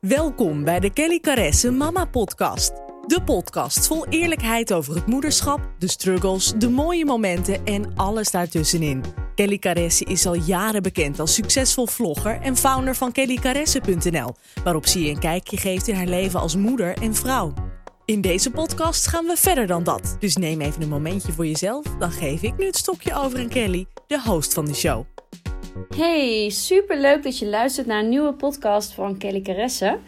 Welkom bij de Kelly Caresse Mama Podcast. De podcast vol eerlijkheid over het moederschap, de struggles, de mooie momenten en alles daartussenin. Kelly Caresse is al jaren bekend als succesvol vlogger en founder van kellycaresse.nl, waarop ze je een kijkje geeft in haar leven als moeder en vrouw. In deze podcast gaan we verder dan dat, dus neem even een momentje voor jezelf, dan geef ik nu het stokje over aan Kelly, de host van de show. Hey, super leuk dat je luistert naar een nieuwe podcast van Kelly Caresse.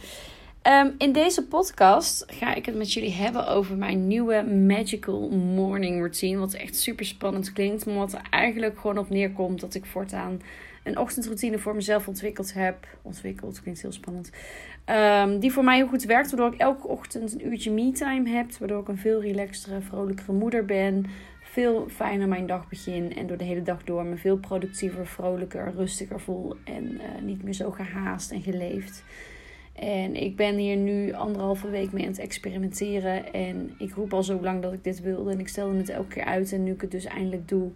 Ehm, in deze podcast ga ik het met jullie hebben over mijn nieuwe Magical Morning Routine. Wat echt super spannend klinkt, maar wat er eigenlijk gewoon op neerkomt dat ik voortaan een ochtendroutine voor mezelf ontwikkeld heb. Ontwikkeld klinkt heel spannend. Ehm, die voor mij heel goed werkt, waardoor ik elke ochtend een uurtje me-time heb. Waardoor ik een veel relaxtere, vrolijkere moeder ben veel fijner mijn dag begin. En door de hele dag door me veel productiever, vrolijker, rustiger voel. En eh, niet meer zo gehaast en geleefd. En ik ben hier nu anderhalve week mee aan het experimenteren. En ik roep al zo lang dat ik dit wilde. En ik stelde het elke keer uit. En nu ik het dus eindelijk doe,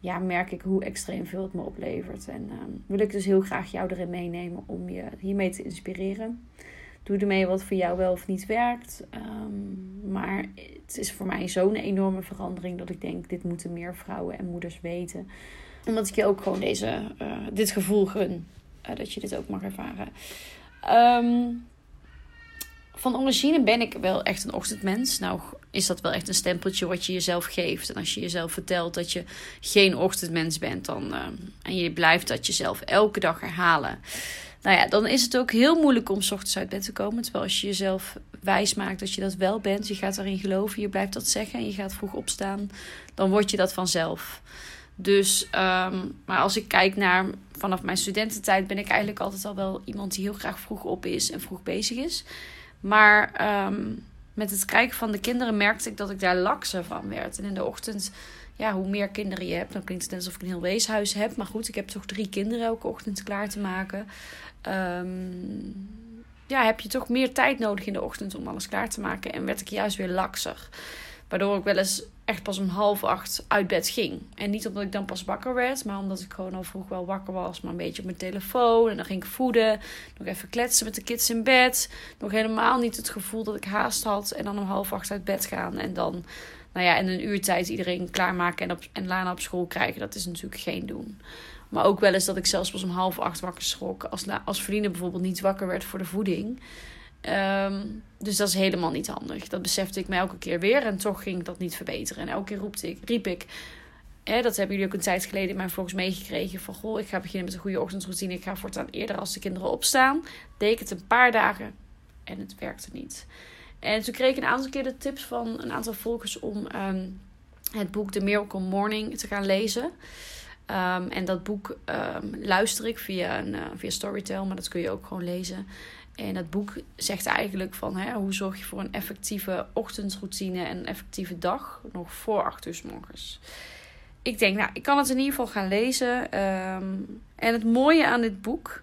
ja, merk ik hoe extreem veel het me oplevert. En ehm, wil ik dus heel graag jou erin meenemen om je hiermee te inspireren. Doe ermee wat voor jou wel of niet werkt. Ehm, maar het is voor mij zo'n enorme verandering dat ik denk: dit moeten meer vrouwen en moeders weten. Omdat ik je ook gewoon deze, uh, dit gevoel gun. Uh, dat je dit ook mag ervaren. Um, van origine ben ik wel echt een ochtendmens. Nou is dat wel echt een stempeltje wat je jezelf geeft. En als je jezelf vertelt dat je geen ochtendmens bent, dan, uh, en je blijft dat jezelf elke dag herhalen nou ja, dan is het ook heel moeilijk om s ochtends uit bed te komen. Terwijl als je jezelf wijs maakt dat je dat wel bent, je gaat erin geloven, je blijft dat zeggen en je gaat vroeg opstaan, dan word je dat vanzelf. Dus, um, maar als ik kijk naar vanaf mijn studententijd, ben ik eigenlijk altijd al wel iemand die heel graag vroeg op is en vroeg bezig is. Maar um, met het kijken van de kinderen merkte ik dat ik daar lakser van werd. En in de ochtend, ja, hoe meer kinderen je hebt, dan klinkt het net alsof ik een heel weeshuis heb. Maar goed, ik heb toch drie kinderen elke ochtend klaar te maken. Um, ja, heb je toch meer tijd nodig in de ochtend om alles klaar te maken. En werd ik juist weer lakser. Waardoor ik wel eens echt pas om half acht uit bed ging. En niet omdat ik dan pas wakker werd, maar omdat ik gewoon al vroeg wel wakker was. Maar een beetje op mijn telefoon. En dan ging ik voeden. Nog even kletsen met de kids in bed. Nog helemaal niet het gevoel dat ik haast had. En dan om half acht uit bed gaan. En dan, nou ja, in een uur tijd iedereen klaarmaken en, op, en Lana op school krijgen. Dat is natuurlijk geen doen. Maar ook wel eens dat ik zelfs pas om half acht wakker schrok. Als, als vrienden bijvoorbeeld niet wakker werd voor de voeding. Um, dus dat is helemaal niet handig. Dat besefte ik me elke keer weer. En toch ging dat niet verbeteren. En elke keer roepte ik, riep ik. Dat hebben jullie ook een tijd geleden in mijn vlogs meegekregen. Van goh, ik ga beginnen met een goede ochtendroutine. Ik ga voortaan eerder als de kinderen opstaan. Deed ik het een paar dagen. En het werkte niet. En toen kreeg ik een aantal keer de tips van een aantal volgers om um, het boek The Miracle Morning te gaan lezen. Um, en dat boek um, luister ik via, een, uh, via Storytel, maar dat kun je ook gewoon lezen. En dat boek zegt eigenlijk van hè, hoe zorg je voor een effectieve ochtendroutine en een effectieve dag nog voor 8 uur morgens. Ik denk, nou, ik kan het in ieder geval gaan lezen. En het mooie aan dit boek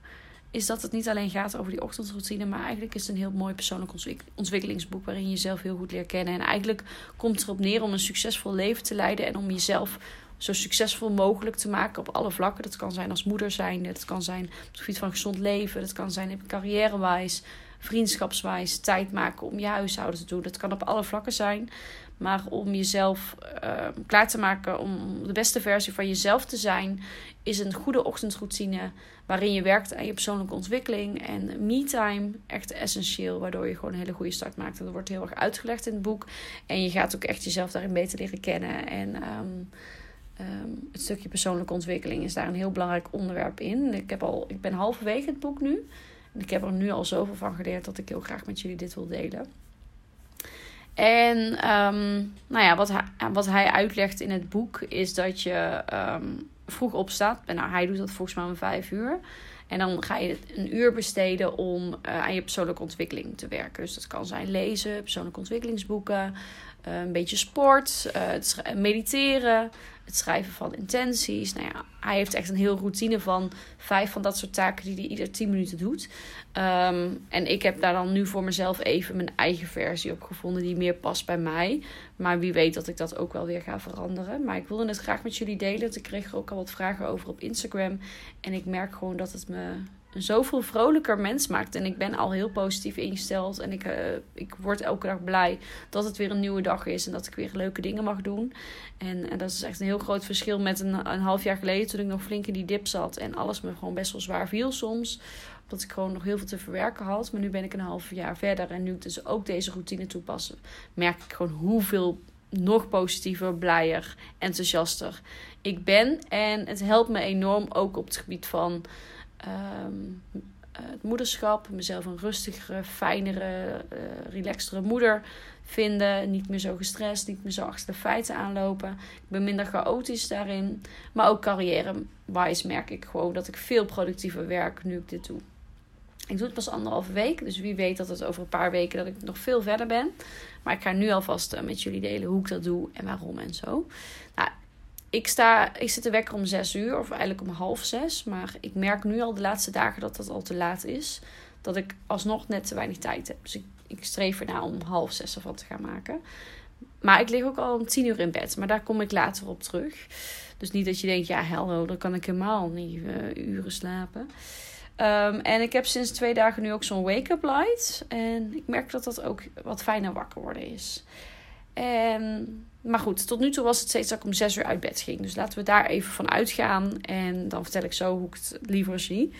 is dat het niet alleen gaat over die ochtendroutine, maar eigenlijk is het een heel mooi persoonlijk ontwikkelingsboek waarin je jezelf heel goed leert kennen. En eigenlijk komt het erop neer om een succesvol leven te leiden en om jezelf zo succesvol mogelijk te maken op alle vlakken. Dat kan zijn als moeder zijn, dat kan zijn op het gebied van gezond leven, dat kan zijn carrièrewijs, vriendschapswijs, tijd maken om je huishouden te doen. Dat kan op alle vlakken zijn. Maar om jezelf uh, klaar te maken om de beste versie van jezelf te zijn, is een goede ochtendroutine waarin je werkt aan je persoonlijke ontwikkeling en me-time echt essentieel, waardoor je gewoon een hele goede start maakt. Dat wordt heel erg uitgelegd in het boek. En je gaat ook echt jezelf daarin beter leren kennen. En Um, het stukje persoonlijke ontwikkeling is daar een heel belangrijk onderwerp in. Ik, heb al, ik ben halverwege het boek nu. En ik heb er nu al zoveel van geleerd dat ik heel graag met jullie dit wil delen. En um, nou ja, wat hij, wat hij uitlegt in het boek is dat je um, vroeg opstaat. En nou, hij doet dat volgens mij om vijf uur. En dan ga je een uur besteden om uh, aan je persoonlijke ontwikkeling te werken. Dus dat kan zijn lezen, persoonlijke ontwikkelingsboeken, een beetje sport, uh, mediteren, het schrijven van intenties. Nou ja, hij heeft echt een heel routine van vijf van dat soort taken die hij ieder tien minuten doet. Um, en ik heb daar dan nu voor mezelf even mijn eigen versie op gevonden die meer past bij mij. Maar wie weet dat ik dat ook wel weer ga veranderen. Maar ik wilde het graag met jullie delen. Ik kreeg er ook al wat vragen over op Instagram. En ik merk gewoon dat het me zoveel vrolijker mens maakt. En ik ben al heel positief ingesteld. En ik, uh, ik word elke dag blij dat het weer een nieuwe dag is. En dat ik weer leuke dingen mag doen. En, en dat is echt een heel groot verschil met een, een half jaar geleden. Toen ik nog flink in die dip zat. En alles me gewoon best wel zwaar viel soms. Dat ik gewoon nog heel veel te verwerken had. Maar nu ben ik een half jaar verder. En nu ik dus ook deze routine toepassen. Merk ik gewoon hoeveel nog positiever, blijer, enthousiaster ik ben. En het helpt me enorm ook op het gebied van ehm, het moederschap. Mezelf een rustigere, fijnere, uh, relaxtere moeder vinden. Niet meer zo gestrest, niet meer zo achter de feiten aanlopen. Ik ben minder chaotisch daarin. Maar ook carrière-wise merk ik gewoon dat ik veel productiever werk nu ik dit doe. Ik doe het pas anderhalve week, dus wie weet dat het over een paar weken dat ik nog veel verder ben. Maar ik ga nu alvast uh, met jullie delen hoe ik dat doe en waarom en zo. Nou, ik, sta, ik zit te wekker om zes uur, of eigenlijk om half zes. Maar ik merk nu al de laatste dagen dat dat al te laat is. Dat ik alsnog net te weinig tijd heb. Dus ik, ik streef ernaar om half zes ervan te gaan maken. Maar ik lig ook al om tien uur in bed. Maar daar kom ik later op terug. Dus niet dat je denkt, ja, hello, dan kan ik helemaal niet uh, uren slapen. Um, en ik heb sinds twee dagen nu ook zo'n wake-up light. En ik merk dat dat ook wat fijner wakker worden is. En, maar goed, tot nu toe was het steeds dat ik om zes uur uit bed ging. Dus laten we daar even van uitgaan. En dan vertel ik zo hoe ik het liever zie.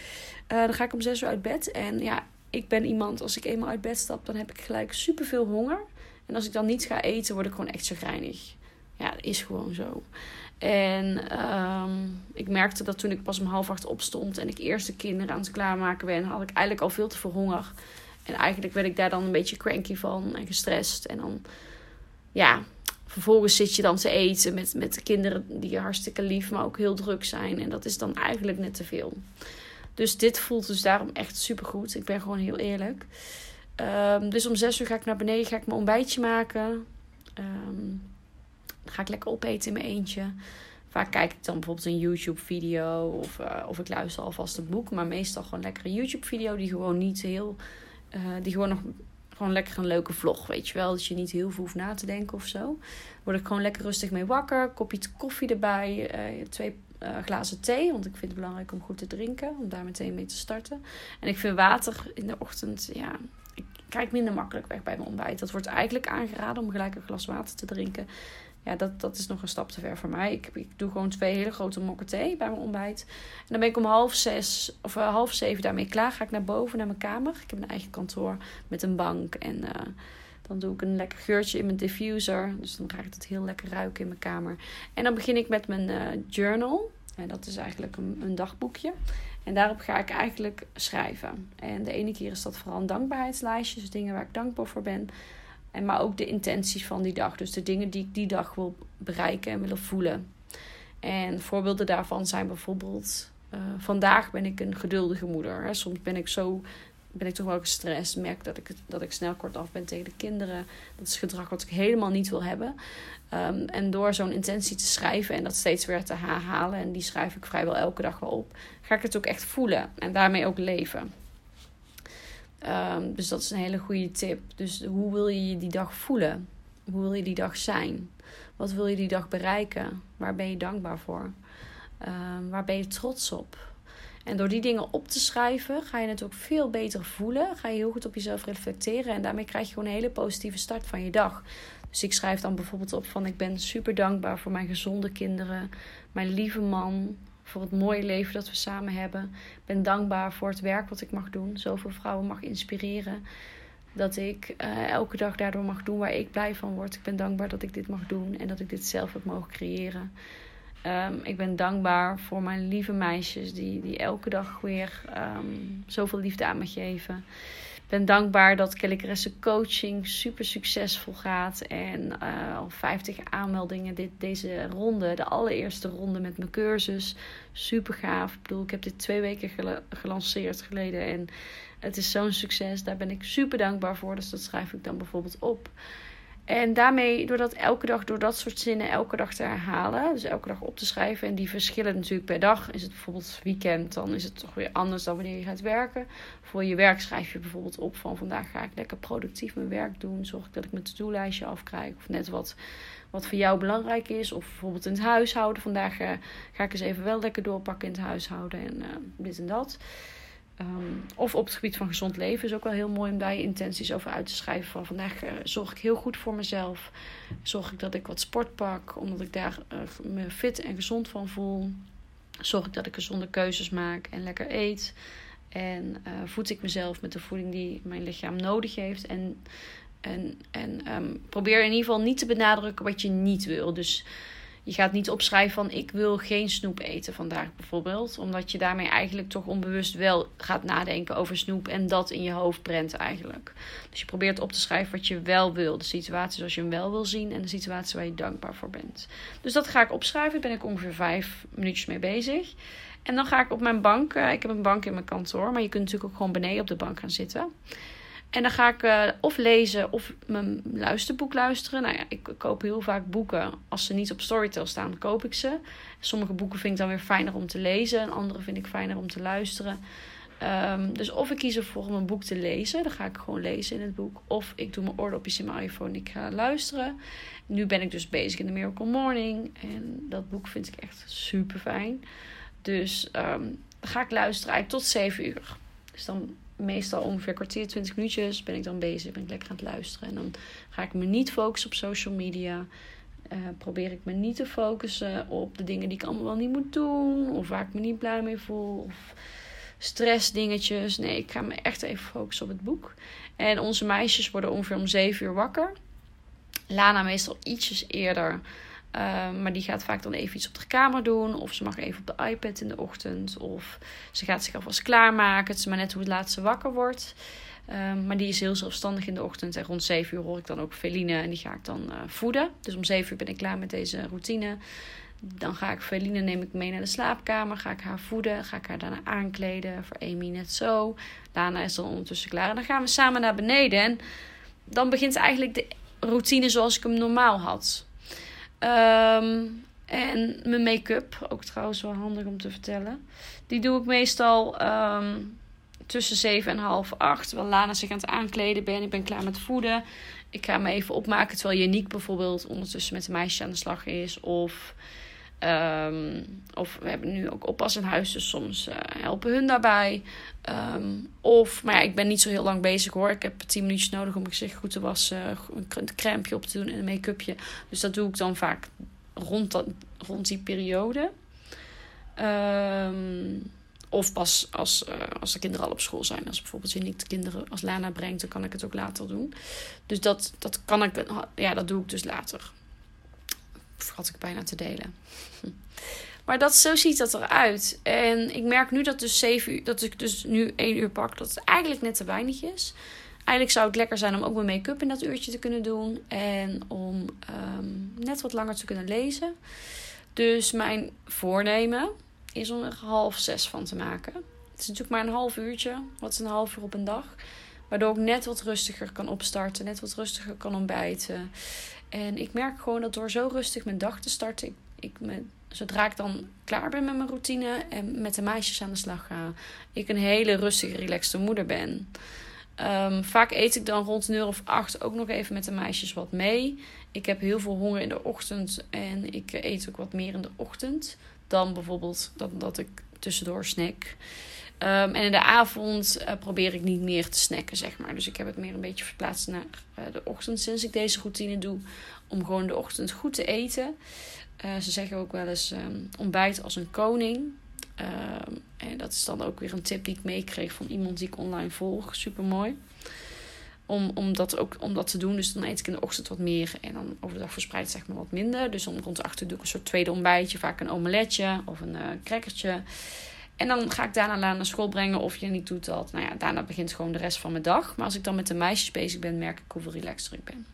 Uh, dan ga ik om zes uur uit bed. En ja, ik ben iemand, als ik eenmaal uit bed stap, dan heb ik gelijk superveel honger. En als ik dan niet ga eten, word ik gewoon echt chagrijnig. Ja, dat is gewoon zo. En um, ik merkte dat toen ik pas om half acht opstond en ik eerst de kinderen aan het klaarmaken ben, had ik eigenlijk al veel te veel honger. En eigenlijk werd ik daar dan een beetje cranky van en gestrest. En dan, ja, vervolgens zit je dan te eten met, met de kinderen die hartstikke lief, maar ook heel druk zijn. En dat is dan eigenlijk net te veel. Dus dit voelt dus daarom echt super goed. Ik ben gewoon heel eerlijk. Um, dus om zes uur ga ik naar beneden, ga ik mijn ontbijtje maken. Um, ga ik lekker opeten in mijn eentje. Vaak kijk ik dan bijvoorbeeld een YouTube-video of, uh, of ik luister alvast een boek. Maar meestal gewoon lekker een YouTube-video die gewoon niet heel. Uh, die gewoon nog. Gewoon lekker een leuke vlog, weet je wel. Dat je niet heel veel hoeft na te denken of zo. Word ik gewoon lekker rustig mee wakker. Kopje koffie erbij. Uh, twee glazen thee. Want ik vind het belangrijk om goed te drinken. Om daar meteen mee te starten. En ik vind water in de ochtend. Ja, ik krijg minder makkelijk weg bij mijn ontbijt. Dat wordt eigenlijk aangeraden om gelijk een glas water te drinken ja, dat, dat is nog een stap te ver voor mij. Ik, ik doe gewoon twee hele grote mokken thee bij mijn ontbijt. En dan ben ik om half zes of uh, half zeven daarmee klaar. Ga ik naar boven naar mijn kamer. Ik heb een eigen kantoor met een bank. En uh, dan doe ik een lekker geurtje in mijn diffuser. Dus dan raakt het heel lekker ruiken in mijn kamer. En dan begin ik met mijn uh, journal. En dat is eigenlijk een, een dagboekje. En daarop ga ik eigenlijk schrijven. En de ene keer is dat vooral een dankbaarheidslijstje. Dus dingen waar ik dankbaar voor ben. En maar ook de intenties van die dag. Dus de dingen die ik die dag wil bereiken en willen voelen. En voorbeelden daarvan zijn bijvoorbeeld... Uh, vandaag ben ik een geduldige moeder. Hè. Soms ben ik zo ben ik toch wel gestrest. Merk dat ik, dat ik snel kort af ben tegen de kinderen. Dat is gedrag wat ik helemaal niet wil hebben. Um, en door zo'n intentie te schrijven en dat steeds weer te herhalen... en die schrijf ik vrijwel elke dag wel op... ga ik het ook echt voelen en daarmee ook leven. Um, dus dat is een hele goede tip. Dus hoe wil je die dag voelen? Hoe wil je die dag zijn? Wat wil je die dag bereiken? Waar ben je dankbaar voor? Um, waar ben je trots op? En door die dingen op te schrijven, ga je het ook veel beter voelen. Ga je heel goed op jezelf reflecteren. En daarmee krijg je gewoon een hele positieve start van je dag. Dus ik schrijf dan bijvoorbeeld op van ik ben super dankbaar voor mijn gezonde kinderen, mijn lieve man, voor het mooie leven dat we samen hebben. Ik ben dankbaar voor het werk wat ik mag doen. Zoveel vrouwen mag inspireren. Dat ik uh, elke dag daardoor mag doen waar ik blij van word. Ik ben dankbaar dat ik dit mag doen en dat ik dit zelf heb mogen creëren. Um, ik ben dankbaar voor mijn lieve meisjes die, die elke dag weer um, zoveel liefde aan me geven ben dankbaar dat Kelly Caresse coaching super succesvol gaat. En uh, al 50 aanmeldingen dit, deze ronde, de allereerste ronde met mijn cursus. Super gaaf. Ik bedoel, ik heb dit twee weken gelanceerd geleden. En het is zo'n succes. Daar ben ik super dankbaar voor. Dus dat schrijf ik dan bijvoorbeeld op. En daarmee, door dat elke dag, door dat soort zinnen elke dag te herhalen, dus elke dag op te schrijven, en die verschillen natuurlijk per dag. Is het bijvoorbeeld weekend, dan is het toch weer anders dan wanneer je gaat werken. Voor je werk schrijf je bijvoorbeeld op van vandaag ga ik lekker productief mijn werk doen. Zorg ik dat ik mijn to-do-lijstje afkrijg. Of net wat, wat voor jou belangrijk is. Of bijvoorbeeld in het huishouden. Vandaag uh, ga ik eens even wel lekker doorpakken in het huishouden en uh, dit en dat. Ehm, of op het gebied van gezond leven is ook wel heel mooi om daar je intenties over uit te schrijven. Van vandaag uh, zorg ik heel goed voor mezelf. Zorg ik dat ik wat sport pak, omdat ik daar uh, me fit en gezond van voel. Zorg ik dat ik gezonde keuzes maak en lekker eet. En uh, voed ik mezelf met de voeding die mijn lichaam nodig heeft. En, en, en um, probeer in ieder geval niet te benadrukken wat je niet wil. Dus je gaat niet opschrijven van ik wil geen snoep eten vandaag bijvoorbeeld. Omdat je daarmee eigenlijk toch onbewust wel gaat nadenken over snoep. En dat in je hoofd brent eigenlijk. Dus je probeert op te schrijven wat je wel wil. De situatie zoals je hem wel wil zien. En de situatie waar je dankbaar voor bent. Dus dat ga ik opschrijven. Daar ben ik ongeveer vijf minuutjes mee bezig. En dan ga ik op mijn bank. Uh, ik heb een bank in mijn kantoor. Maar je kunt natuurlijk ook gewoon beneden op de bank gaan zitten. En dan ga ik uh, of lezen of mijn luisterboek luisteren. Nou ja, ik koop heel vaak boeken. Als ze niet op Storytel staan, koop ik ze. Sommige boeken vind ik dan weer fijner om te lezen. En andere vind ik fijner om te luisteren. Um, dus of ik kies ervoor om een boek te lezen. Dan ga ik gewoon lezen in het boek. Of ik doe mijn oordopjes in mijn iPhone en ik ga luisteren. Nu ben ik dus bezig in de Miracle Morning. En dat boek vind ik echt super fijn. Dus um, ga ik luisteren eigenlijk tot 7 uur. Dus dan meestal ongeveer kwartier, 20 minuutjes ben ik dan bezig. Ben ik lekker aan het luisteren. En dan ga ik me niet focussen op social media. Uh, probeer ik me niet te focussen op de dingen die ik allemaal wel niet moet doen. Of waar ik me niet blij mee voel. Of stressdingetjes. Nee, ik ga me echt even focussen op het boek. En onze meisjes worden ongeveer om 7 uur wakker. Lana meestal ietsjes eerder. Uh, maar die gaat vaak dan even iets op de kamer doen. Of ze mag even op de iPad in de ochtend. Of ze gaat zich alvast klaarmaken. Het is maar net hoe het laatste wakker wordt. Uh, maar die is heel zelfstandig in de ochtend. En rond 7 uur hoor ik dan ook Feline. En die ga ik dan uh, voeden. Dus om 7 uur ben ik klaar met deze routine. Dan ga ik Feline neem ik mee naar de slaapkamer. Ga ik haar voeden. Ga ik haar daarna aankleden. Voor Amy net zo. Lana is dan ondertussen klaar. En dan gaan we samen naar beneden. En dan begint eigenlijk de routine zoals ik hem normaal had. Um, en mijn make-up, ook trouwens wel handig om te vertellen. Die doe ik meestal um, tussen 7 en half 8. Terwijl Lana zich aan het aankleden ben. Ik ben klaar met voeden. Ik ga me even opmaken. Terwijl Janiek bijvoorbeeld ondertussen met de meisje aan de slag is. Of, um, of we hebben nu ook oppas in huis. Dus soms uh, helpen hun daarbij. Um, of, maar ik ben niet zo heel lang bezig hoor. Ik heb 10 minuutjes nodig om mijn gezicht goed te wassen. Een crème op te doen en een make-upje. Dus dat doe ik dan vaak rond, dat, rond die periode. Um, of pas als, uh, als de kinderen al op school zijn. Als bijvoorbeeld niet de kinderen als Lana brengt, dan kan ik het ook later doen. Dus dat, dat kan ik, ja, dat doe ik dus later. Vergat ik bijna te delen. Maar dat, zo ziet dat eruit. En ik merk nu dat, dus 7 uur, dat ik dus nu 1 uur pak, dat het eigenlijk net te weinig is. Eigenlijk zou het lekker zijn om ook mijn make-up in dat uurtje te kunnen doen. En om um, net wat langer te kunnen lezen. Dus mijn voornemen is om er half zes van te maken. Het is natuurlijk maar een half uurtje. Wat is een half uur op een dag? Waardoor ik net wat rustiger kan opstarten. Net wat rustiger kan ontbijten. En ik merk gewoon dat door zo rustig mijn dag te starten... ik, me, zodra ik dan klaar ben met mijn routine... en met de meisjes aan de slag ga... ik een hele rustige, relaxte moeder ben... Um, vaak eet ik dan rond een uur of acht ook nog even met de meisjes wat mee. Ik heb heel veel honger in de ochtend en ik eet ook wat meer in de ochtend dan bijvoorbeeld dat, dat ik tussendoor snack. Um, en in de avond uh, probeer ik niet meer te snacken, zeg maar. Dus ik heb het meer een beetje verplaatst naar uh, de ochtend sinds ik deze routine doe. Om gewoon de ochtend goed te eten. Uh, ze zeggen ook wel eens um, ontbijt als een koning. Um, en dat is dan ook weer een tip die ik meekreeg van iemand die ik online volg. Super mooi. Om, om, dat ook, om dat te doen. Dus dan eet ik in de ochtend wat meer. En dan over de dag verspreid zeg maar wat minder. Dus om rond de doe ik een soort tweede ontbijtje. Vaak een omeletje of een uh, crackertje. En dan ga ik daarna naar school brengen. Of je niet doet dat. Nou ja, daarna begint gewoon de rest van mijn dag. Maar als ik dan met de meisjes bezig ben, merk ik hoeveel relaxter ik ben.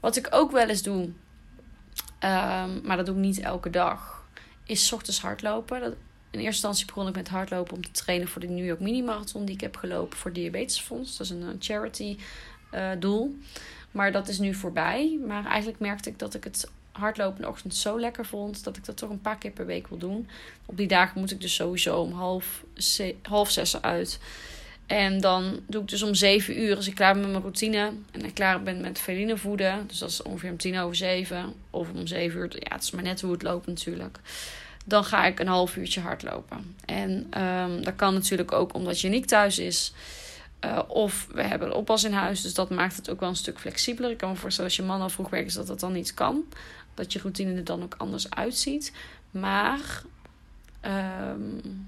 Wat ik ook wel eens doe. Um, maar dat doe ik niet elke dag. Is ochtends hardlopen. In eerste instantie begon ik met hardlopen om te trainen voor de New York Mini Marathon die ik heb gelopen voor Diabetesfonds. Dat is een charity uh, doel. Maar dat is nu voorbij. Maar eigenlijk merkte ik dat ik het hardlopen ochtend zo lekker vond dat ik dat toch een paar keer per week wil doen. Op die dagen moet ik dus sowieso om half, half zes uit. En dan doe ik dus om zeven uur, als ik klaar ben met mijn routine en ik klaar ben met feline voeden. Dus dat is ongeveer om tien over zeven. Of om zeven uur, ja, het is maar net hoe het loopt natuurlijk dan ga ik een half uurtje hardlopen. En um, dat kan natuurlijk ook omdat je niet thuis is. Uh, of we hebben oppas in huis, dus dat maakt het ook wel een stuk flexibeler. Ik kan me voorstellen als je man al vroeg werkt, is dat dat dan niet kan. Dat je routine er dan ook anders uitziet. Maar um,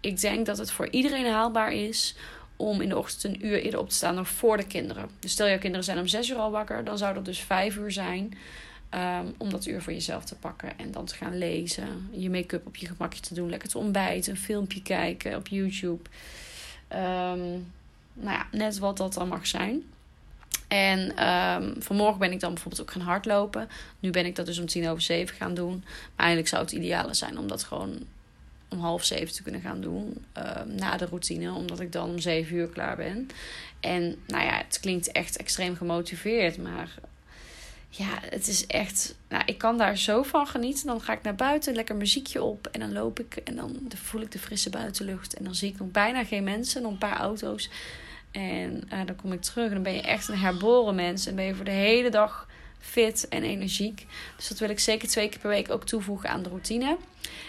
ik denk dat het voor iedereen haalbaar is om in de ochtend een uur eerder op te staan dan voor de kinderen. Dus stel jouw kinderen zijn om zes uur al wakker, dan zou dat dus vijf uur zijn. Um, om dat uur voor jezelf te pakken en dan te gaan lezen. Je make-up op je gemakje te doen. Lekker te ontbijten. Een filmpje kijken op YouTube. Um, nou ja, net wat dat dan mag zijn. En um, vanmorgen ben ik dan bijvoorbeeld ook gaan hardlopen. Nu ben ik dat dus om tien over zeven gaan doen. Maar eigenlijk zou het ideale zijn om dat gewoon om half zeven te kunnen gaan doen. na de routine, omdat ik dan om zeven uur klaar ben. En nou ja, het klinkt echt extreem gemotiveerd. Maar ja, het is echt. Nou, ik kan daar zo van genieten. Dan ga ik naar buiten, lekker muziekje op. En dan loop ik en dan voel ik de frisse buitenlucht. En dan zie ik nog bijna geen mensen, nog een paar auto's. En uh, dan kom ik terug en dan ben je echt een herboren mens. En ben je voor de hele dag fit en energiek. Dus dat wil ik zeker twee keer per week ook toevoegen aan de routine.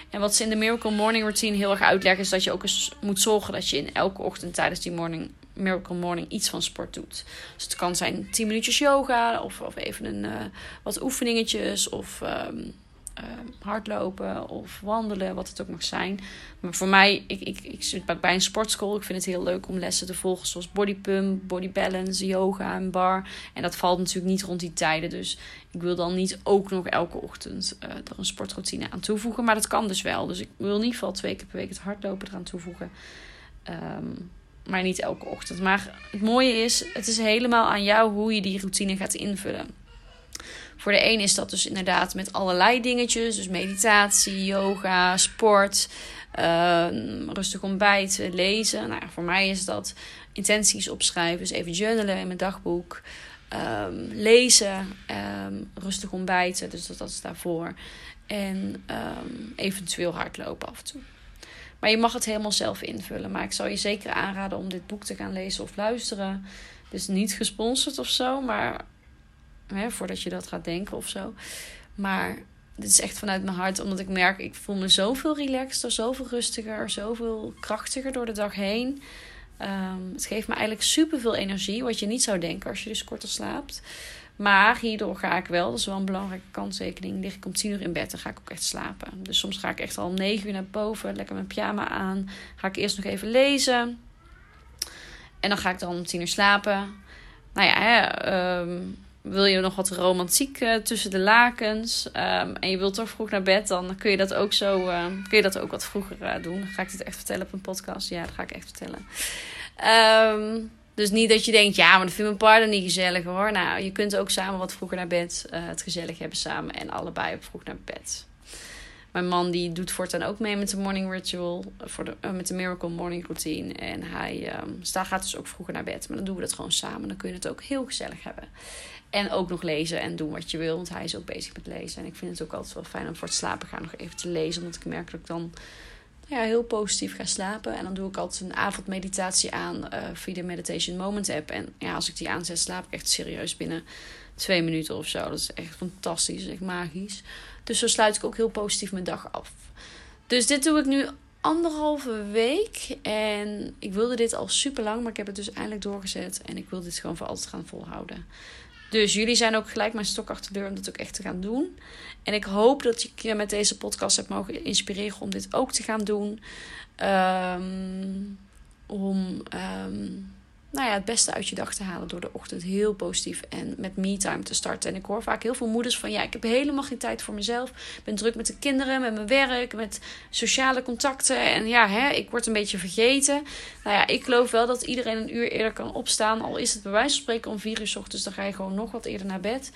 En wat ze in de Miracle Morning Routine heel erg uitleggen, is dat je ook eens moet zorgen dat je in elke ochtend tijdens die morning Miracle Morning iets van sport doet. Dus het kan zijn 10 minuutjes yoga of, of even een, uh, wat oefeningetjes of uh, hardlopen of wandelen, wat het ook mag zijn. Maar voor mij, ik, ik, ik zit bij een sportschool. Ik vind het heel leuk om lessen te volgen zoals body pump, body balance, yoga en bar. En dat valt natuurlijk niet rond die tijden. Dus ik wil dan niet ook nog elke ochtend uh, er een sportroutine aan toevoegen. Maar dat kan dus wel. Dus ik wil in ieder geval twee keer per week het hardlopen eraan toevoegen. Um, maar niet elke ochtend. Maar het mooie is, het is helemaal aan jou hoe je die routine gaat invullen. Voor de een is dat dus inderdaad met allerlei dingetjes. Dus meditatie, yoga, sport, uh, rustig ontbijten, lezen. Nou, voor mij is dat intenties opschrijven. Dus even journalen in mijn dagboek. Um, lezen, um, rustig ontbijten. Dus dat, is daarvoor. En eventueel hardlopen af en toe. Maar je mag het helemaal zelf invullen. Maar ik zou je zeker aanraden om dit boek te gaan lezen of luisteren. Dus niet gesponsord of zo, maar voordat je dat gaat denken of zo. Maar dit is echt vanuit mijn hart, omdat ik merk, ik voel me zoveel relaxter, zoveel rustiger, zoveel krachtiger door de dag heen. Um, het geeft me eigenlijk superveel energie, wat je niet zou denken als je dus korter slaapt. Maar hierdoor ga ik wel, dat is wel een belangrijke kanttekening, lig ik om 10 uur in bed en ga ik ook echt slapen. Dus soms ga ik echt al 9 uur naar boven, lekker mijn pyjama aan. Ga ik eerst nog even lezen. En dan ga ik dan om 10 uur slapen. Nou ja, hè, um, wil je nog wat romantiek uh, tussen de lakens um, en je wilt toch vroeg naar bed, dan kun je dat ook zo, uh, kun je dat ook wat vroeger uh, doen. Ga ik dit echt vertellen op een podcast. Ja, dat ga ik echt vertellen. Um, dus niet dat je denkt, ja, maar dat vindt mijn partner niet gezellig hoor. Nou, je kunt ook samen wat vroeger naar bed. Het gezellig hebben samen en allebei op vroeg naar bed. Mijn man die doet voortaan ook mee met de morning ritual. Voor de, met de miracle morning routine. En hij um, gaat dus ook vroeger naar bed. Maar dan doen we dat gewoon samen. Dan kun je het ook heel gezellig hebben. En ook nog lezen en doen wat je wil. Want hij is ook bezig met lezen. En ik vind het ook altijd wel fijn om voor het slapen gaan nog even te lezen. Omdat ik merk dat ik dan ja, heel positief ga slapen. En dan doe ik altijd een avondmeditatie aan uh, via de Meditation Moment app. En ja, als ik die aanzet, slaap ik echt serieus binnen twee minuten of zo. Dat is echt fantastisch, echt magisch. Dus zo sluit ik ook heel positief mijn dag af. Dus dit doe ik nu anderhalve week. En ik wilde dit al super lang, maar ik heb het dus eindelijk doorgezet. En ik wil dit gewoon voor altijd gaan volhouden. Dus jullie zijn ook gelijk mijn stok achter de deur om dat ook echt te gaan doen. En ik hoop dat ik je met deze podcast heb mogen inspireren om dit ook te gaan doen. Um, om um, nou ja, het beste uit je dag te halen door de ochtend heel positief en met me-time te starten. En ik hoor vaak heel veel moeders van ja, ik heb helemaal geen tijd voor mezelf. Ik ben druk met de kinderen, met mijn werk, met sociale contacten. En ja, hè, ik word een beetje vergeten. Nou ja, ik geloof wel dat iedereen een uur eerder kan opstaan. Al is het bij wijze van spreken om vier uur s ochtends, dan ga je gewoon nog wat eerder naar bed.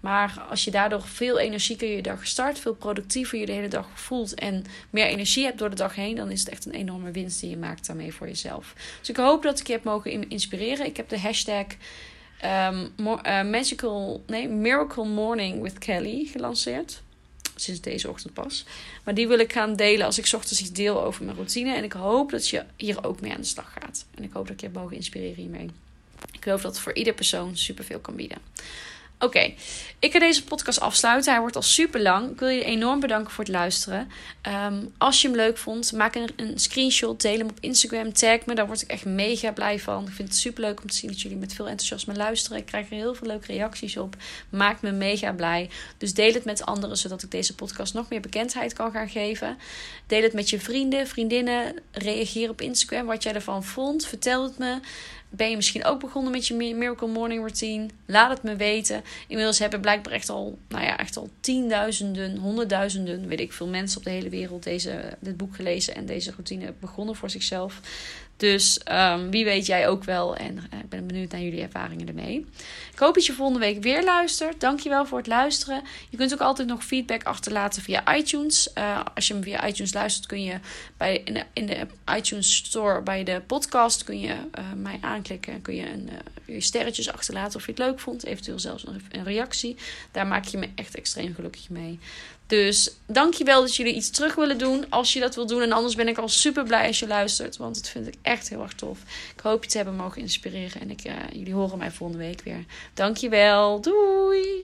Maar als je daardoor veel energieker je dag start, veel productiever je de hele dag voelt en meer energie hebt door de dag heen, dan is het echt een enorme winst die je maakt daarmee voor jezelf. Dus ik hoop dat ik je heb mogen inspireren. Ik heb de hashtag um, uh, magical, nee, Miracle Morning with Kelly gelanceerd. Sinds deze ochtend pas. Maar die wil ik gaan delen als ik ochtends iets deel over mijn routine. En ik hoop dat je hier ook mee aan de slag gaat. En ik hoop dat ik je heb mogen inspireren hiermee. Ik geloof dat het voor ieder persoon superveel kan bieden. Oké, ik ga deze podcast afsluiten. Hij wordt al super lang. Ik wil je enorm bedanken voor het luisteren. Ehm, als je hem leuk vond, maak een, een, screenshot, deel hem op Instagram, tag me. Daar word ik echt mega blij van. Ik vind het super leuk om te zien dat jullie met veel enthousiasme luisteren. Ik krijg er heel veel leuke reacties op. Maakt me mega blij. Dus deel het met anderen, zodat ik deze podcast nog meer bekendheid kan gaan geven. Deel het met je vrienden, vriendinnen. Reageer op Instagram wat jij ervan vond. Vertel het me. Ben je misschien ook begonnen met je Miracle Morning Routine? Laat het me weten. Inmiddels hebben blijkbaar echt al, nou ja, echt al tienduizenden, honderdduizenden, weet ik veel mensen op de hele wereld deze, dit boek gelezen en deze routine begonnen voor zichzelf. Dus um, wie weet jij ook wel. En uh, ik ben benieuwd naar jullie ervaringen ermee. Ik hoop dat je volgende week weer luistert. Dankjewel voor het luisteren. Je kunt ook altijd nog feedback achterlaten via iTunes. Uh, als je hem via iTunes luistert, kun je bij, in, de, iTunes Store bij de podcast kun je uh, mij aanklikken. Kun je een, je sterretjes achterlaten of je het leuk vond. Eventueel zelfs een, een reactie. Daar maak je me echt extreem gelukkig mee. Dus dankjewel dat jullie iets terug willen doen als je dat wil doen. En anders ben ik al super blij als je luistert. Want dat vind ik echt heel erg tof. Ik hoop je te hebben mogen inspireren. En ik, uh, jullie horen mij volgende week weer. Dankjewel. Doei!